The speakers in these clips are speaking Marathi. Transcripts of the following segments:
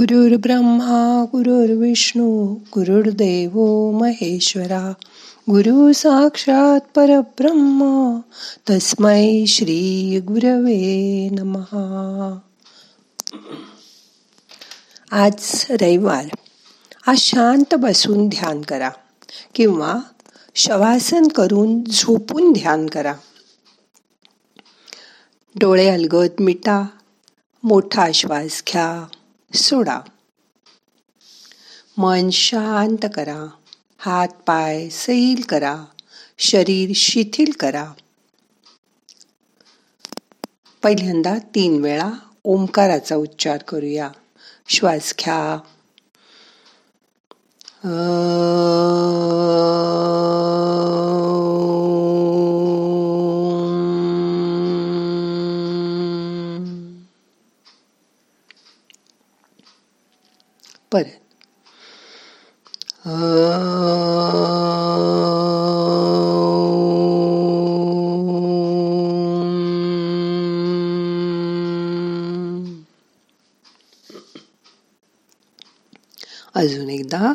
गुरुर् ब्रह्मा गुरुर्विष्णू गुरुर्देव महेश्वरा गुरु साक्षात परब्रह्म तस्मै श्री गुरवे नमहा आज रविवार. आज शांत बसून ध्यान करा किंवा शवासन करून झोपून ध्यान करा. डोळे अलगद मिटा मोठा श्वास घ्या. सोडा. मन शांत करा. हात पाय सैल करा. शरीर शिथिल करा. पहिल्यांदा तीन वेळा ओंकाराचा उच्चार करूया. श्वास घ्या. परत अजून एकदा.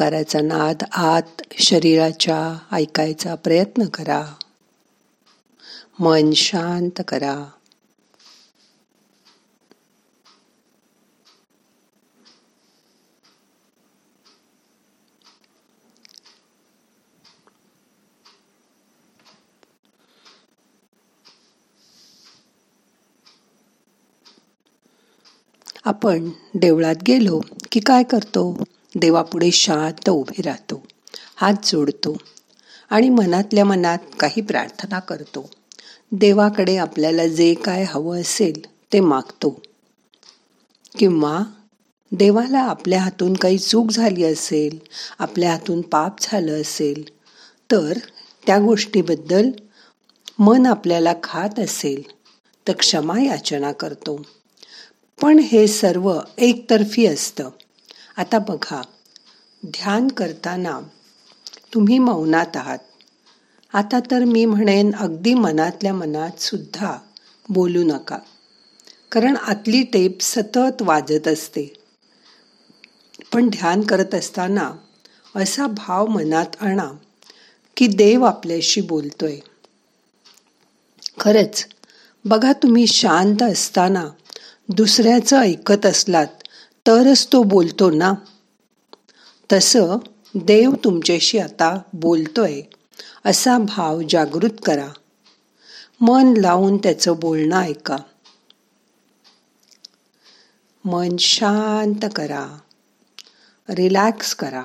ओंकाराचा नाद आत शरीराच्या ऐकायचा प्रयत्न करा. मन शांत करा. आपण देवळात गेलो की काय करतो? देवापुढे शांत उभे राहतो. हात जोडतो आणि मनातल्या मनात काही प्रार्थना करतो. देवाकडे आपल्याला जे काय हवं असेल ते मागतो. किंवा देवाला आपल्या हातून काही चूक झाली असेल आपल्या हातून पाप झालं असेल तर त्या गोष्टीबद्दल मन आपल्याला खात असेल तर क्षमा याचना करतो. पण हे सर्व एकतर्फी असतं. आता बघा. ध्यान करताना तुम्ही मौनात आहात. आता तर मी म्हणेन अगदी मनातल्या मनात सुद्धा बोलू नका. कारण आतली टेप सतत वाजत असते. पण ध्यान करत असताना असा भाव मनात आणा की देव आपल्याशी बोलतोय. खरंच बघा तुम्ही शांत असताना दुसऱ्याचं ऐकत असलात तरच तो बोलतो ना. तसं देव तुमच्याशी आता बोलतोय असा भाव जागृत करा. मन लावून त्याचं बोलणं ऐका. मन शांत करा. रिलॅक्स करा.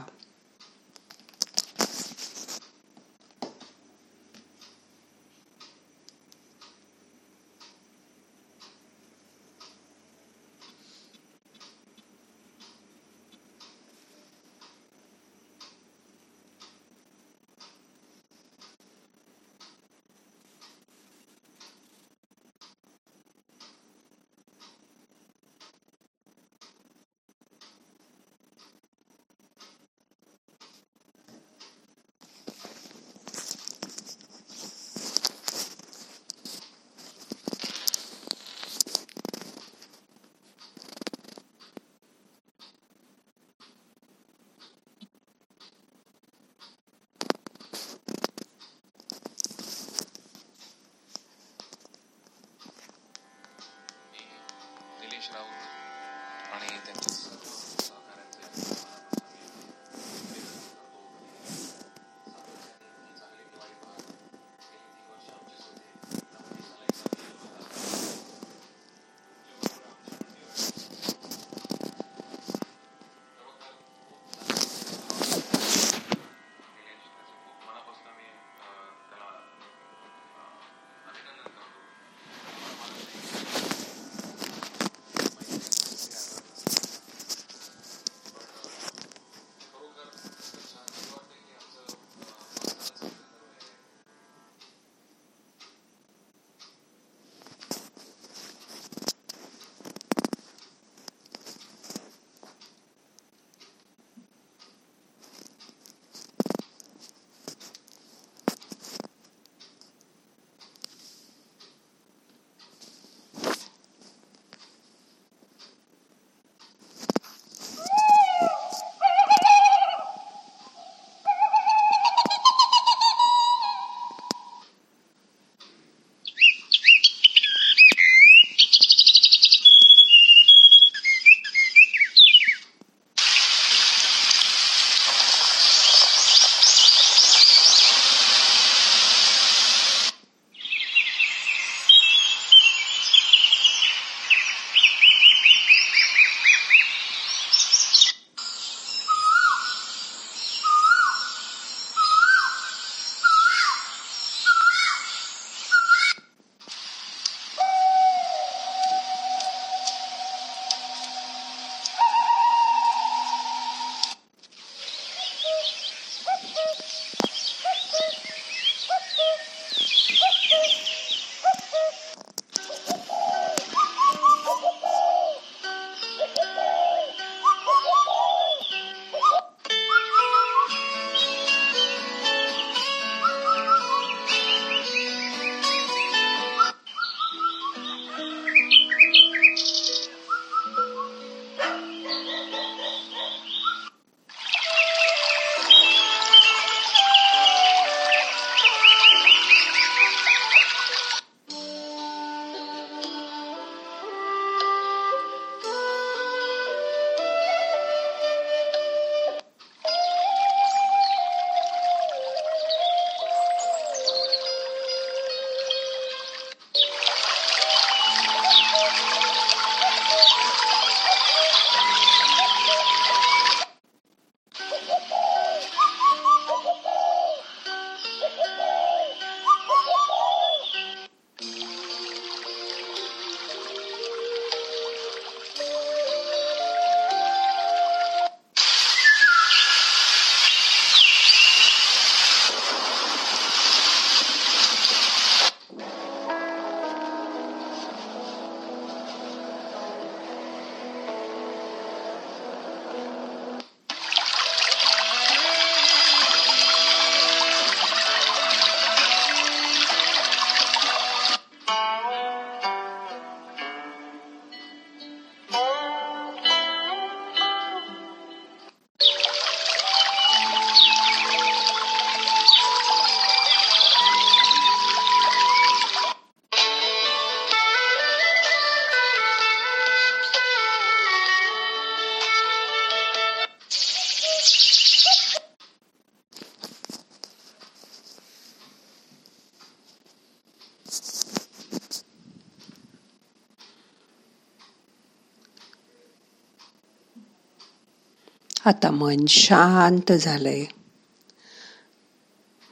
आता मन शांत झालंय.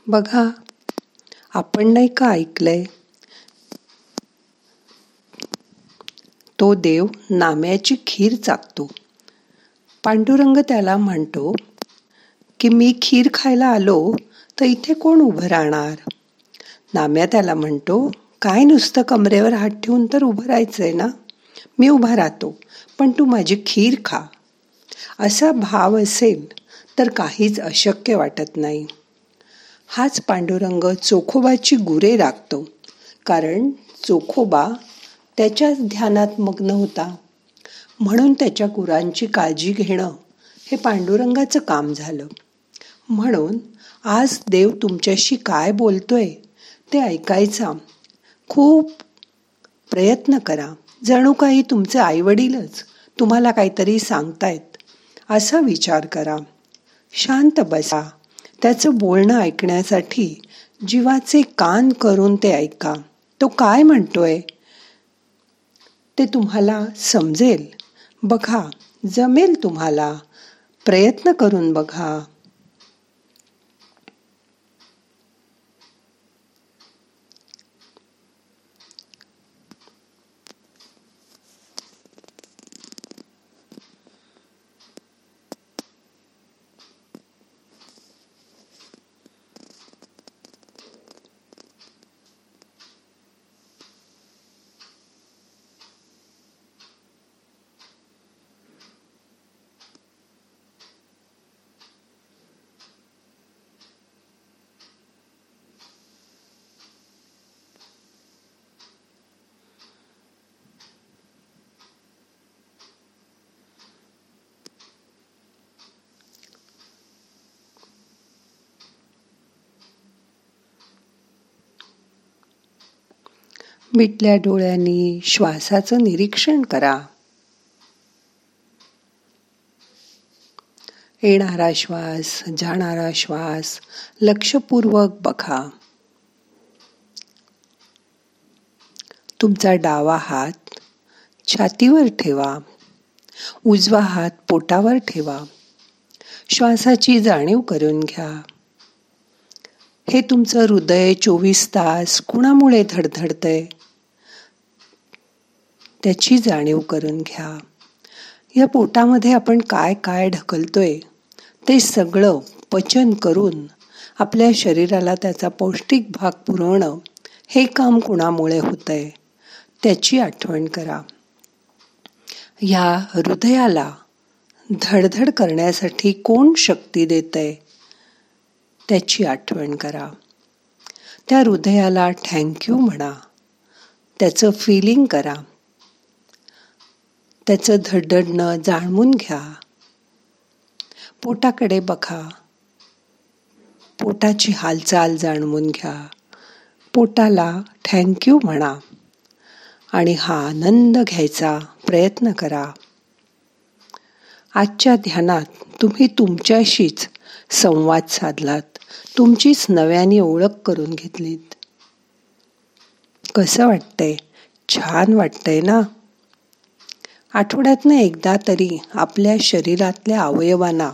बघा आपण नाही का ऐकलंय? तो देव नाम्याची खीर चाकतो. पांडुरंग त्याला म्हणतो की मी खीर खायला आलो तर इथे कोण उभं राहणार? नाम्या त्याला म्हणतो काय नुसतं कमरेवर हात ठेवून तर उभं राहायचंय ना? मी उभा राहतो पण तू माझी खीर खा. असा भाव असेल तर काहीच अशक्य वाटत नाही. हाच पांडुरंग चोखोबाची गुरे राखतो. कारण चोखोबा त्याच्याच ध्यानात मग्न होता. म्हणून त्याच्या गुरांची काळजी घेणं हे पांडुरंगाचं काम झालं. म्हणून आज देव तुमच्याशी काय बोलतोय ते ऐकायचा खूप प्रयत्न करा. जणू काही तुमचे आईवडीलच तुम्हाला काहीतरी सांगतायत. असा विचार करा. शांत बसा. त्याचं बोलणं ऐकण्यासाठी जीवाचे कान करून ते ऐका. तो काय म्हणतोय? ते तुम्हाला समजेल. बघा जमेल तुम्हाला. प्रयत्न करून बघा. मिटल्या डोळ्यांनी श्वासाचं निरीक्षण करा. येणारा श्वास जाणारा श्वास लक्षपूर्वक बघा. तुमचा डावा हात छातीवर ठेवा. उजवा हात पोटावर ठेवा. श्वासाची जाणीव करून घ्या. हे तुमचं हृदय चोवीस तास कुणामुळे धडधडतंय? त्याची जाणीव करून घ्या. या पोटामध्ये आपण काय काय ढकलतोय ते सगळं पचन करून आपल्या शरीराला त्याचा पौष्टिक भाग पुरवणं हे काम कुणामुळे होतंय त्याची आठवण करा. या हृदयाला धडधड करण्यासाठी कोण शक्ती देतय त्याची आठवण करा. त्या हृदयाला थँक्यू म्हणा. त्याचं फिलिंग करा. त्याचं धडधडणं जाणवून घ्या. पोटाकडे बघा. पोटाची हालचाल जाणवून घ्या. पोटाला थँक्यू म्हणा. आणि हा आनंद घ्यायचा प्रयत्न करा. आजच्या ध्यानात तुम्ही तुमच्याशीच संवाद साधलात. तुमचीच नव्याने ओळख करून घेतलीत. कसं वाटतंय? छान वाटतंय ना? आठवड्यातनं एकदा तरी आपल्या शरीरातल्या अवयवांना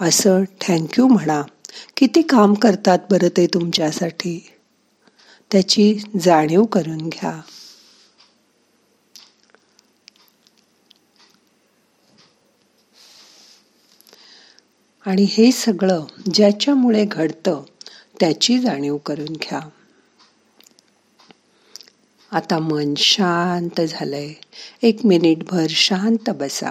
असं थँक्यू म्हणा. किती काम करतात बरं ते तुमच्यासाठी? त्याची जाणीव करून घ्या. आणि हे सगळं ज्याच्यामुळे घडतं त्याची जाणीव करून घ्या. आता मन शांत झालंय. एक मिनिटभर शांत बसा.